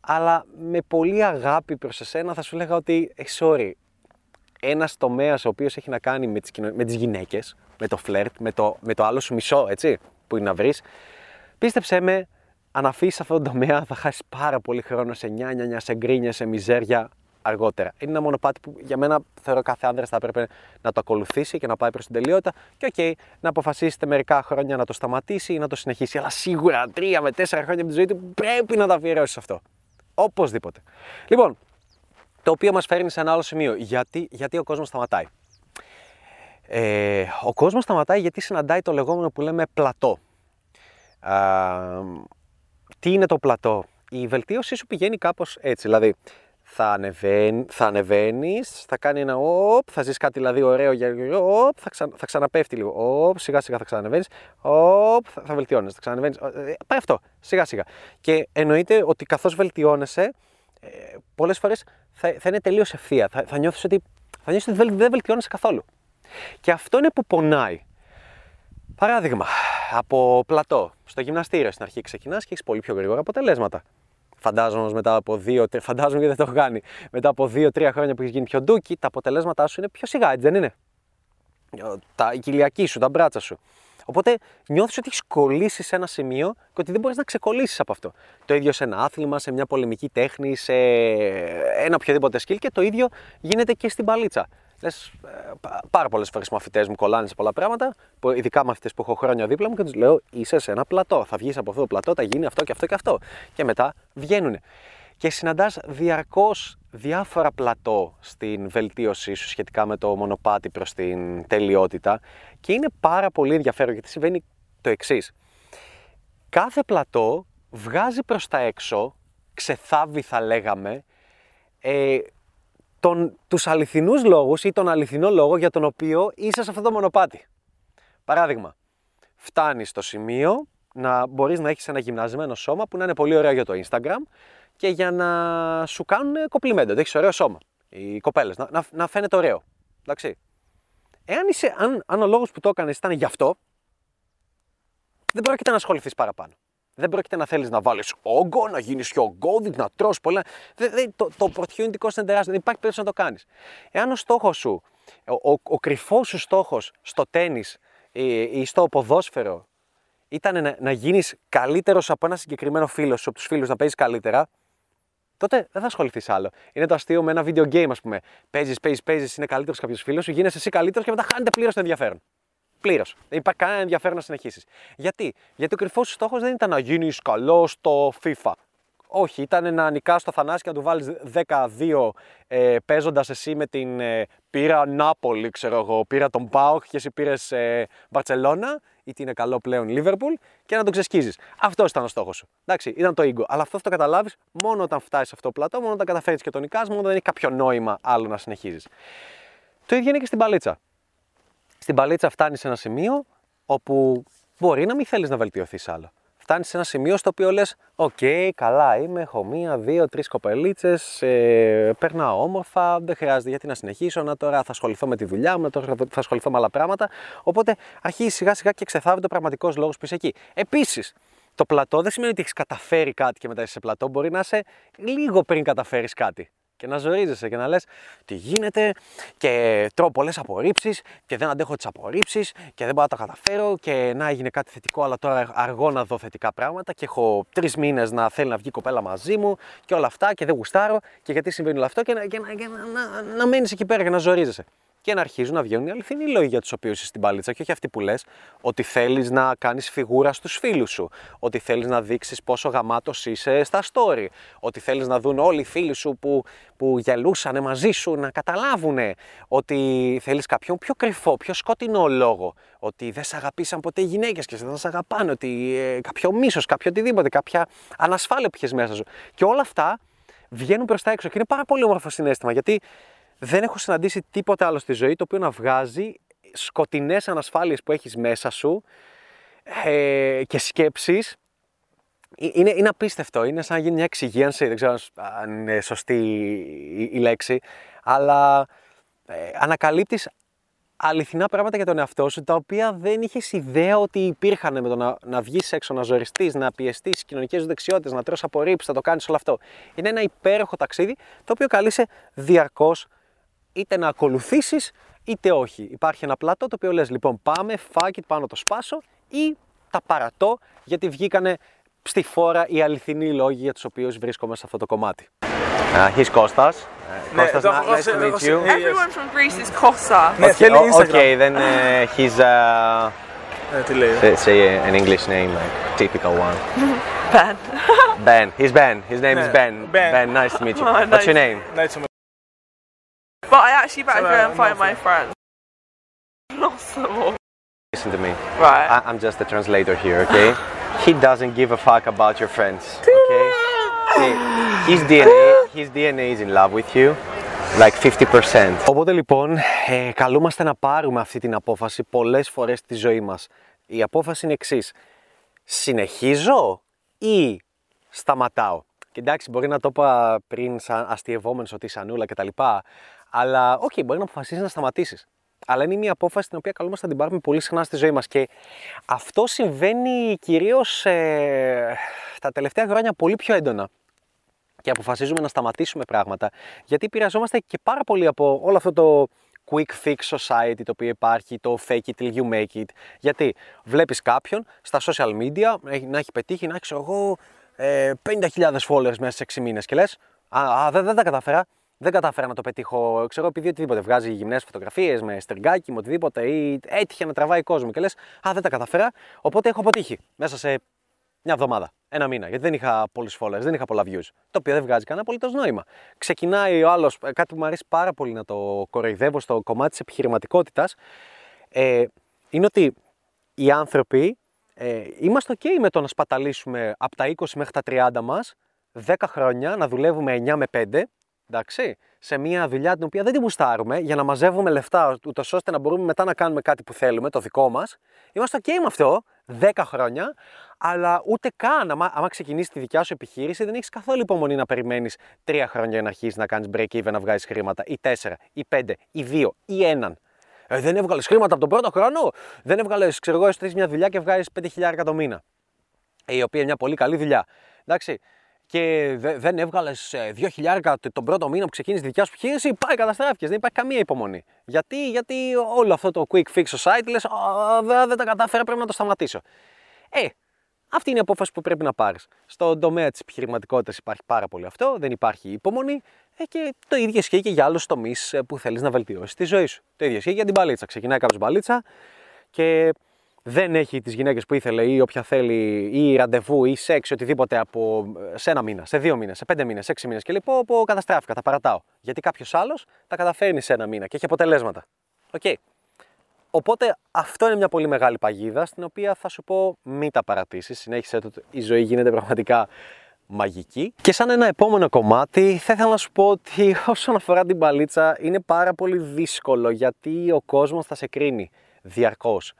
αλλά με πολύ αγάπη προς εσένα θα σου λέγα ότι, ε, sorry, ένας τομέας ο οποίος έχει να κάνει με τις με τις γυναίκες, με το φλερτ, με το, με το άλλο σου μισό, έτσι, που είναι να βρεις, πίστεψέ με, αν αφήσεις αυτόν τον τομέα θα χάσεις πάρα πολύ χρόνο σε νιάνια, σε γκρίνια, σε μιζέρια αργότερα. Είναι ένα μονοπάτι που για μένα θεωρώ κάθε άνδρα θα έπρεπε να το ακολουθήσει και να πάει προς την τελειότητα. Και OK, okay, να αποφασίσετε μερικά χρόνια να το σταματήσει ή να το συνεχίσει. Αλλά σίγουρα τρία με τέσσερα χρόνια από τη ζωή του πρέπει να τα αφιερώσεις αυτό. Οπωσδήποτε. Λοιπόν, το οποίο μας φέρνει σε ένα άλλο σημείο. Γιατί, γιατί ο κόσμος σταματάει. Ε, ο κόσμος σταματάει γιατί συναντάει το λεγόμενο που λέμε πλατό. τι είναι το πλατό; Η βελτίωσή σου πηγαίνει κάπως έτσι. Δηλαδή, θα, ανεβαίνει, θα ανεβαίνεις, θα κάνει ένα οπ, θα ζεις κάτι δηλαδή ωραίο για οπ, θα, ξα, θα ξαναπέφτει λίγο, οπ, σιγά σιγά θα ξανανεβαίνεις, οπ, θα, θα βελτιώνεσαι, θα ξανανεβαίνεις, ε, πάει αυτό, σιγά σιγά. Και εννοείται ότι καθώς βελτιώνεσαι, ε, πολλές φορές θα, θα είναι τελείως ευθεία, θα, θα νιώθεις ότι, θα νιώθεις ότι δεν βελτιώνεσαι καθόλου. Και αυτό είναι που πονάει. Παράδειγμα, από πλατό, στο γυμναστήριο στην αρχή ξεκινάς και έχεις πολύ πιο γρήγορα αποτελέσματα. Φαντάζομαι μετά από δύο, φαντάζομαι γιατί δεν το έχω κάνει. Μετά από δύο-τρία χρόνια που έχεις γίνει πιο ντούκι, τα αποτελέσματά σου είναι πιο σιγά, έτσι δεν είναι; Τα, η κοιλιακή σου, τα μπράτσα σου. Οπότε νιώθεις ότι έχεις κολλήσει σε ένα σημείο και ότι δεν μπορείς να ξεκολλήσεις από αυτό. Το ίδιο σε ένα άθλημα, σε μια πολεμική τέχνη, σε ένα οποιοδήποτε skill και το ίδιο γίνεται και στην παλίτσα. Λες, πάρα πολλές φορές μαθητές μου κολλάνε σε πολλά πράγματα, που, ειδικά μαθητές που έχω χρόνια δίπλα μου και τους λέω: Είσαι σε ένα πλατό. Θα βγεις από αυτό το πλατό, θα γίνει αυτό και αυτό και αυτό. Και μετά βγαίνουν. Και συναντάς διαρκώς διάφορα πλατό στην βελτίωσή σου σχετικά με το μονοπάτι προς την τελειότητα. Και είναι πάρα πολύ ενδιαφέρον γιατί συμβαίνει το εξής. Κάθε πλατό βγάζει προς τα έξω, ξεθάβει θα λέγαμε, ε, τον, τους αληθινούς λόγους ή τον αληθινό λόγο για τον οποίο είσαι σε αυτό το μονοπάτι. Παράδειγμα, φτάνεις στο σημείο να μπορείς να έχεις ένα γυμνασμένο σώμα που να είναι πολύ ωραίο για το Instagram και για να σου κάνουν κοπλιμέντο, ότι έχεις ωραίο σώμα. Οι κοπέλες, να, να, να φαίνεται ωραίο. Εντάξει. Εάν είσαι, αν, αν ο λόγος που το έκανες ήταν γι' αυτό, δεν πρόκειται να ασχοληθείς παραπάνω. Δεν πρόκειται να θέλεις να βάλεις όγκο, να γίνεις πιο ογκώδης, να τρως πολλά. Δεν, δεν, το, το opportunity cost είναι τεράστιο. Δεν υπάρχει περίπτωση να το κάνεις. Εάν ο στόχος σου, ο, ο, ο κρυφός σου στόχος στο τέννη ή, ή στο ποδόσφαιρο ήταν να, να γίνεις καλύτερος από ένα συγκεκριμένο φίλο σου, από τους φίλους να παίζεις καλύτερα, τότε δεν θα ασχοληθείς άλλο. Είναι το αστείο με ένα video game, ας πούμε. Παίζεις, παίζεις, παίζεις, είναι καλύτερος κάποιος φίλος σου, γίνεσαι εσύ καλύτερος και μετά χάνεται πλήρως το ενδιαφέρον. Πλήρως. Δεν υπάρχει κανένα ενδιαφέρον να συνεχίσεις. Γιατί; Γιατί ο κρυφός σου στόχος δεν ήταν να γίνεις καλός στο FIFA. Όχι, ήταν να νικάς στο Θανάση και να του βάλεις 12 ε, παίζοντας εσύ με την ε, πύρα Νάπολη, ξέρω εγώ. Πήρα τον Πάοκ και εσύ πήρες ε, Μπαρσελόνα ή τι είναι καλό πλέον Λίβερπουλ και να τον ξεσκίζεις. Αυτός ήταν ο στόχος σου. Εντάξει, ήταν το ego. Αλλά αυτό θα το καταλάβεις μόνο όταν φτάσεις σε αυτό το πλατό, μόνο όταν καταφέρει και τον νικάς, μόνο όταν δεν έχει κάποιο νόημα άλλο να συνεχίζεις. Το ίδιο είναι και στην μπαλίτσα. Στην μπαλίτσα φτάνεις σε ένα σημείο όπου μπορεί να μην θέλεις να βελτιωθείς άλλο φτάνεις σε ένα σημείο στο οποίο λες: Οκ, καλά είμαι, έχω μία, δύο, τρεις κοπελίτσες, ε, περνάω όμορφα, δεν χρειάζεται γιατί να συνεχίσω. Να τώρα θα ασχοληθώ με τη δουλειά μου, τώρα θα ασχοληθώ με άλλα πράγματα. Οπότε αρχίζει σιγά σιγά και ξεθάβει το πραγματικό λόγο που είσαι εκεί. Επίσης, το πλατό δεν σημαίνει ότι έχεις καταφέρει κάτι και μετά είσαι σε πλατό. Μπορεί να είσαι λίγο πριν καταφέρεις κάτι και να ζορίζεσαι και να λες τι γίνεται και τρώω πολλές απορρίψεις και δεν αντέχω τις απορρίψεις και δεν μπορώ να τα καταφέρω και να έγινε κάτι θετικό αλλά τώρα αργώ να δω θετικά πράγματα και έχω τρεις μήνες να θέλει να βγει κοπέλα μαζί μου και όλα αυτά και δεν γουστάρω και γιατί συμβαίνει όλο αυτό και να, και να, και να, να, να μένεις εκεί πέρα και να ζορίζεσαι και να αρχίζουν να βγαίνουν οι αληθινοί λόγοι για τους οποίους είσαι στην παλίτσα και όχι αυτοί που λες ότι θέλεις να κάνεις φιγούρα στους φίλους σου, ότι θέλεις να δείξεις πόσο γαμάτος είσαι στα story, ότι θέλεις να δουν όλοι οι φίλοι σου που, που γελούσαν μαζί σου να καταλάβουν ότι θέλεις κάποιον πιο κρυφό, πιο σκοτεινό λόγο, ότι δεν σε αγαπήσαν ποτέ οι γυναίκες και δεν σε αγαπάνε, ότι ε, κάποιο μίσος, κάποιο οτιδήποτε, κάποια ανασφάλεια που μέσα σου. Και όλα αυτά βγαίνουν προς τα έξω και είναι πάρα πολύ όμορφο συνέστημα γιατί δεν έχω συναντήσει τίποτε άλλο στη ζωή το οποίο να βγάζει σκοτεινές ανασφάλειες που έχεις μέσα σου ε, και σκέψεις. Ε, είναι, είναι απίστευτο, είναι σαν να γίνει μια εξυγίανση, δεν ξέρω αν είναι σωστή η, λέξη, αλλά ε, ανακαλύπτεις αληθινά πράγματα για τον εαυτό σου, τα οποία δεν είχες ιδέα ότι υπήρχαν με το να, να βγεις έξω, να ζοριστείς, να πιεστείς κοινωνικές δεξιότητες, να τρώσει απορρίψεις, να το κάνεις όλο αυτό. Είναι ένα υπέροχο ταξίδι, το οποίο καλείσαι διαρκώς είτε να ακολουθήσεις είτε όχι. Υπάρχει ένα πλατό το οποίο λες: Λοιπόν, πάμε, fuck it, πάνω το σπάσω ή τα παρατώ γιατί βγήκανε στη φόρα οι αληθινοί λόγοι για τους οποίους βρίσκομαι σε αυτό το κομμάτι. Αχ, είσαι Κώστας. Ναι, Κώστας, να nice to meet you. Everyone from Greece is Kossa. Ναι, θέλει Instagram. Okay, then uh, he's a... Τι λέει. Ε? Say an English name, typical one. Ben. Ben. His Ben. His name is ναι. Ben. Ben. Nice to meet you. Oh, What's your name? Αλλά I actually better so, go uh, and find my friend. Impossible. Listen to me. Right. I I'm just the translator here, okay? he doesn't give a fuck about your friends, okay? DNA, his DNA is με love 50%. Οπότε λοιπόν, ε, καλούμαστε να πάρουμε αυτή την απόφαση πολλές φορές στη ζωή μας. Η απόφαση είναι εξής. Συνεχίζω ή σταματάω; Εντάξει, μπορεί να το είπα πριν σαν αστειευόμενος ότι σανούλα αλλά, όχι, μπορεί να αποφασίσει να σταματήσεις. Αλλά είναι μια απόφαση την οποία καλούμαστε να την πάρουμε πολύ συχνά στη ζωή μας. Και αυτό συμβαίνει κυρίως ε, τα τελευταία χρόνια πολύ πιο έντονα. Και αποφασίζουμε να σταματήσουμε πράγματα. Γιατί επηρεαζόμαστε και πάρα πολύ από όλο αυτό το quick fix society το οποίο υπάρχει, το fake it till you make it. Γιατί βλέπεις κάποιον στα social media να έχει πετύχει, να έχει ξέρω εγώ ε, 50.000 followers μέσα σε 6 μήνες και λες Α, α δεν, δεν τα κατάφερα. Δεν κατάφερα να το πετύχω, ξέρω, επειδή οτιδήποτε βγάζει γυμνές φωτογραφίες με στριγκάκι, με οτιδήποτε ή έτυχε να τραβάει κόσμο και λες: Α, δεν τα κατάφερα. Οπότε έχω αποτύχει μέσα σε μια εβδομάδα, ένα μήνα, γιατί δεν είχα πολλού followers, δεν είχα πολλά views. Το οποίο δεν βγάζει κανένα απολύτως νόημα. Ξεκινάει ο άλλος, κάτι που μου αρέσει πάρα πολύ να το κοροϊδεύω στο κομμάτι της επιχειρηματικότητας, ε, είναι ότι οι άνθρωποι ε, είμαστε OK με το να σπαταλήσουμε από τα 20 μέχρι τα 30 μας 10 χρόνια να δουλεύουμε 9 με 5, εντάξει, σε μια δουλειά την οποία δεν την γουστάρουμε για να μαζεύουμε λεφτά, ούτως ώστε να μπορούμε μετά να κάνουμε κάτι που θέλουμε, το δικό μας. Είμαστε OK με αυτό 10 χρόνια, αλλά ούτε καν, άμα, άμα ξεκινήσεις τη δικιά σου επιχείρηση, δεν έχεις καθόλου υπομονή να περιμένεις 3 χρόνια για να αρχίσεις να κάνεις break even, να βγάζεις χρήματα, ή 4, ή 5, ή 2, ή 1. Ε, δεν έβγαλες χρήματα από τον πρώτο χρόνο; Δεν έβγαλες, ξέρω εγώ, έστω μια δουλειά και βγάζεις 5.000 το μήνα. Ε, η οποία είναι μια πολύ καλή δουλειά. Εντάξει. Και δε- δεν έβγαλες 2.000 τον πρώτο μήνα που ξεκίνησες τη δικιά σου επιχείρηση, πάει καταστράφηκε. Δεν υπάρχει καμία υπομονή. Γιατί, γιατί όλο αυτό το quick fix στο site λες, δεν τα κατάφερα, πρέπει να το σταματήσω. Ε, αυτή είναι η απόφαση που πρέπει να πάρεις. Στον τομέα της επιχειρηματικότητας υπάρχει πάρα πολύ αυτό, δεν υπάρχει υπομονή ε, και το ίδιο ισχύει και για άλλους τομείς που θέλεις να βελτιώσεις τη ζωή σου. Το ίδιο ισχύει για την μπαλίτσα. Ξεκινάει κάποιος μπαλίτσα και δεν έχει τις γυναίκες που ήθελε ή όποια θέλει, ή ραντεβού ή σεξ, οτιδήποτε από σε ένα μήνα, σε δύο μήνες, σε πέντε μήνες, σε έξι μήνες και λοιπόν, πω καταστράφηκα, τα παρατάω. Γιατί κάποιος άλλος τα καταφέρνει σε ένα μήνα και έχει αποτελέσματα. Οκ. Οπότε αυτό είναι μια πολύ μεγάλη παγίδα στην οποία θα σου πω μην τα παρατήσεις, συνέχισε το, η ζωή γίνεται πραγματικά μαγική. Και σαν ένα επόμενο κομμάτι θα ήθελα να σου πω ότι όσον αφορά την παλίτσα είναι πάρα πολύ δύσκολο γιατί ο κόσμος θα σε κρίνει διαρκώς.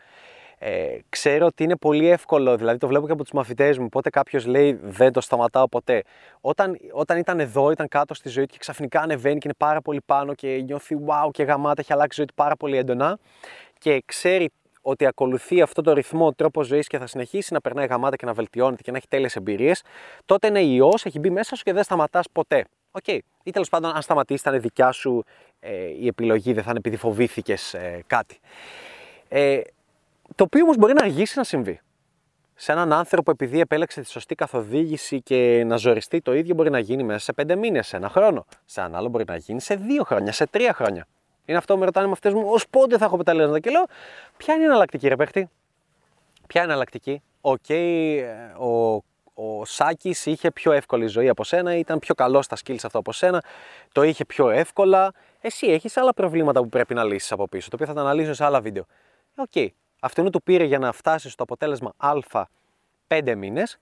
Ε, ξέρω ότι είναι πολύ εύκολο, δηλαδή το βλέπω και από τους μαθητές μου, πότε κάποιος λέει δεν το σταματάω ποτέ. Όταν, όταν ήταν εδώ, ήταν κάτω στη ζωή του και ξαφνικά ανεβαίνει και είναι πάρα πολύ πάνω και νιώθει wow και γαμάτα, έχει αλλάξει η ζωή του πάρα πολύ έντονα και ξέρει ότι ακολουθεί αυτό το ρυθμό, τρόπος ζωής και θα συνεχίσει να περνάει γαμάτα και να βελτιώνεται και να έχει τέλειες εμπειρίες, τότε είναι ιός, έχει μπει μέσα σου και δεν σταματάς ποτέ. OK. Okay. Ή τέλος πάντων, αν σταματήσεις, θα είναι δικιά σου ε, η επιλογή, δεν θα είναι επειδή φοβήθηκες ε, κάτι. Ε, το οποίο όμως μπορεί να αργήσει να συμβεί. Σε έναν άνθρωπο, επειδή επέλεξε τη σωστή καθοδήγηση και να ζοριστεί το ίδιο, μπορεί να γίνει μέσα σε πέντε μήνες, σε ένα χρόνο. Σε έναν άλλο μπορεί να γίνει σε δύο χρόνια, σε τρία χρόνια. Είναι αυτό που με ρωτάνε μαθητές μου, ως πότε θα έχω αποτελέσματα. Και λέω, ποια είναι η εναλλακτική, ρε παίχτη; Ποια είναι η εναλλακτική; OK, okay, ο, ο Σάκης είχε πιο εύκολη ζωή από σένα, ήταν πιο καλός στα skills αυτό από σένα, το είχε πιο εύκολα. Εσύ έχεις άλλα προβλήματα που πρέπει να λύσεις από πίσω, το οποίο θα τα αναλύσω σε άλλα βίντεο. OK. Okay. Αυτό του πήρε για να φτάσει στο αποτέλεσμα Α πέντε μήνες.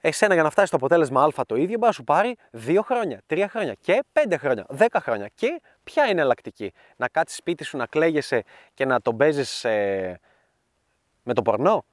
Εσένα για να φτάσει στο αποτέλεσμα Α το ίδιο, μπορεί να σου πάρει 2 χρόνια, 3 χρόνια και 5 χρόνια, 10 χρόνια. Και ποια είναι εναλλακτική, να κάτσεις σπίτι σου να κλαίγεσαι και να τον παίζεις ε, με το πορνό;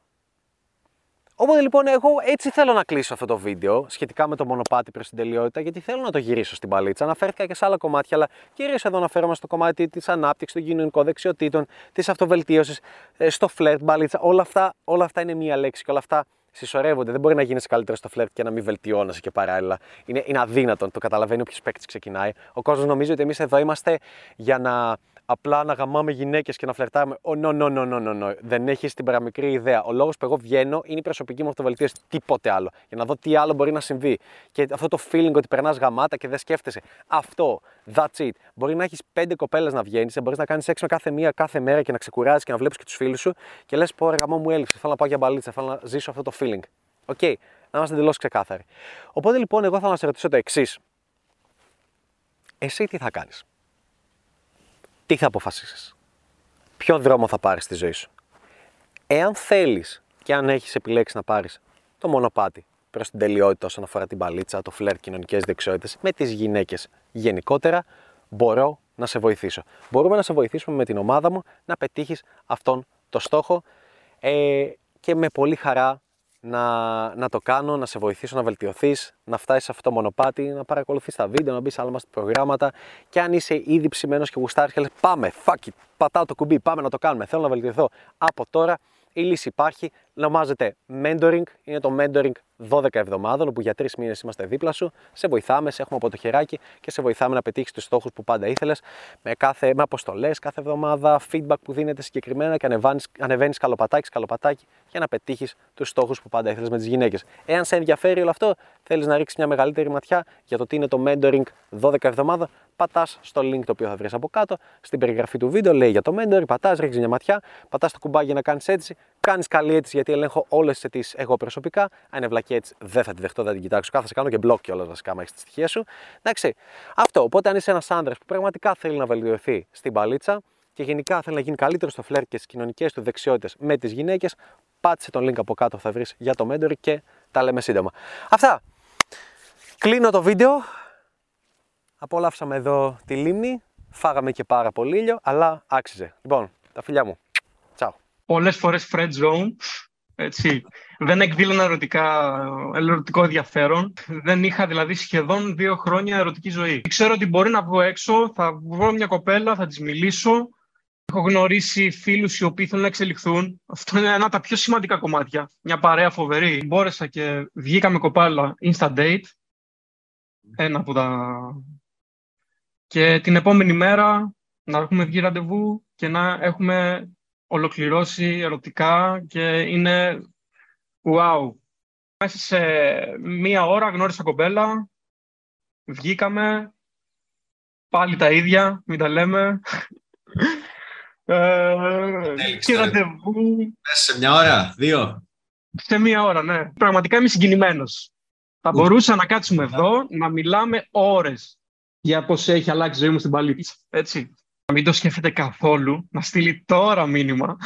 Οπότε λοιπόν, εγώ έτσι θέλω να κλείσω αυτό το βίντεο σχετικά με το μονοπάτι προς την τελειότητα, γιατί θέλω να το γυρίσω στην παλίτσα. Αναφέρθηκα και σε άλλα κομμάτια, αλλά κυρίως εδώ αναφέρομαι στο κομμάτι της ανάπτυξης των κοινωνικών δεξιοτήτων, της αυτοβελτίωσης, στο φλερτ, μπαλίτσα. Όλα αυτά, όλα αυτά είναι μία λέξη και όλα αυτά συσσωρεύονται. Δεν μπορεί να γίνει καλύτερος στο φλερτ και να μην βελτιώνεσαι και παράλληλα. Είναι, είναι αδύνατον. Το καταλαβαίνει όποιος παίκτης ξεκινάει. Ο κόσμος νομίζει ότι εμείς εδώ είμαστε για να απλά να γαμάμε γυναίκες και να φλερτάρουμε. Oh, no, no, no, no, no, no. Δεν έχεις την παραμικρή ιδέα. Ο λόγος που εγώ βγαίνω είναι η προσωπική μου αυτοβελτίωση. Τίποτε άλλο. Για να δω τι άλλο μπορεί να συμβεί. Και αυτό το feeling ότι περνάς γαμάτα και δεν σκέφτεσαι. Αυτό. That's it. Μπορεί να έχεις πέντε κοπέλες να βγαίνεις, μπορείς να κάνεις σεξ με κάθε μία κάθε μέρα και να ξεκουράζει και να βλέπεις και τους φίλους σου και λες: Πω, ρε γαμό μου έλειψε. Θέλω να πάω για μπαλίτσα. Θέλω να ζήσω αυτό το feeling. OK. Okay. Να είμαστε εντελώς ξεκάθαροι. Οπότε λοιπόν, εγώ θα να σε ρωτήσω το εξής. Εσύ τι θα κάνεις; Τι θα αποφασίσεις; Ποιο δρόμο θα πάρεις στη ζωή σου; Εάν θέλεις και αν έχεις επιλέξει να πάρεις το μονοπάτι προς την τελειότητα όσον αφορά την μπαλίτσα, το φλερτ, κοινωνικές δεξιότητες, με τις γυναίκες γενικότερα, μπορώ να σε βοηθήσω. Μπορούμε να σε βοηθήσουμε με την ομάδα μου να πετύχεις αυτόν το στόχο ε, και με πολύ χαρά να, να το κάνω, να σε βοηθήσω να βελτιωθείς, να φτάσεις σε αυτό το μονοπάτι, να παρακολουθείς τα βίντεο, να μπεις σε άλλα μας προγράμματα. Και αν είσαι ήδη ψημένος και γουστάρεις και λες: Πάμε, fuck it, πατάω το κουμπί, πάμε να το κάνουμε. Θέλω να βελτιωθώ από τώρα. Η λύση υπάρχει, ονομάζεται mentoring, είναι το mentoring 12 εβδομάδων, όπου για τρεις μήνες είμαστε δίπλα σου, σε βοηθάμε, σε έχουμε από το χεράκι και σε βοηθάμε να πετύχεις τους στόχους που πάντα ήθελες, με, κάθε, με αποστολές κάθε εβδομάδα, feedback που δίνεται συγκεκριμένα και ανεβαίνεις καλοπατάκι, καλοπατάκι για να πετύχεις τους στόχους που πάντα ήθελες με τις γυναίκες. Εάν σε ενδιαφέρει όλο αυτό, θέλεις να ρίξεις μια μεγαλύτερη ματιά για το τι είναι το mentoring 12 εβδομάδα, πατάς στο link το οποίο θα βρεις από κάτω, στην περιγραφή του βίντεο λέει για το mentoring, πατάς, ρίξεις μια ματιά, πατάς το κουμπάκι για να κάνεις έτσι, κάνεις καλή αίτηση γιατί ελέγχω όλες τις αιτήσεις εγώ προσωπικά. Αν είναι βλακή έτσι, δεν θα τη δεχτώ, δεν την κοιτάξω. Κάθε σε κάνω και μπλοκ κιόλας βασικά, μα έχεις τη στοιχεία σου. Εντάξει. Αυτό. Οπότε, αν είσαι ένας άντρας που πραγματικά θέλει να βελτιωθεί στην παλίτσα και γενικά θέλει να γίνει καλύτερος στο φλερ και στις κοινωνικές του δεξιότητες με τις γυναίκες, πάτησε τον link από κάτω θα βρεις για το mentoring και τα λέμε σύντομα. Αυτά. Κλείνω το βίντεο. Απολαύσαμε εδώ τη λίμνη. Φάγαμε και πάρα πολύ ήλιο, αλλά άξιζε. Λοιπόν, τα φιλιά μου. Τσάου. Πολλές φορές friend zone. Έτσι. Δεν εκδήλωνα ερωτικά, ερωτικό ενδιαφέρον. Δεν είχα δηλαδή σχεδόν δύο χρόνια ερωτική ζωή. Ξέρω ότι μπορεί να βγω έξω, θα βρω μια κοπέλα, θα της μιλήσω, Έχω γνωρίσει φίλους οι οποίοι θέλουν να εξελιχθούν. Αυτό είναι ένα από τα πιο σημαντικά κομμάτια. Μια παρέα φοβερή. Μπόρεσα και βγήκα με κοπάλα Insta Date. Ένα από τα... Και την επόμενη μέρα να έχουμε βγει ραντεβού και να έχουμε ολοκληρώσει ερωτικά και είναι wow. Μέσα σε μία ώρα γνώρισα κοπέλα, βγήκαμε, πάλι τα ίδια, μην τα λέμε. Ε, και ραντεβού Μέσα σε μια ώρα, δύο. σε μία ώρα, ναι. Πραγματικά είμαι συγκινημένος. Θα μπορούσα να κάτσουμε εδώ, να μιλάμε ώρες για πώς έχει αλλάξει η ζωή μου στην παλίτη. Έτσι. Να μην το σκέφτεται καθόλου, να στείλει τώρα μήνυμα.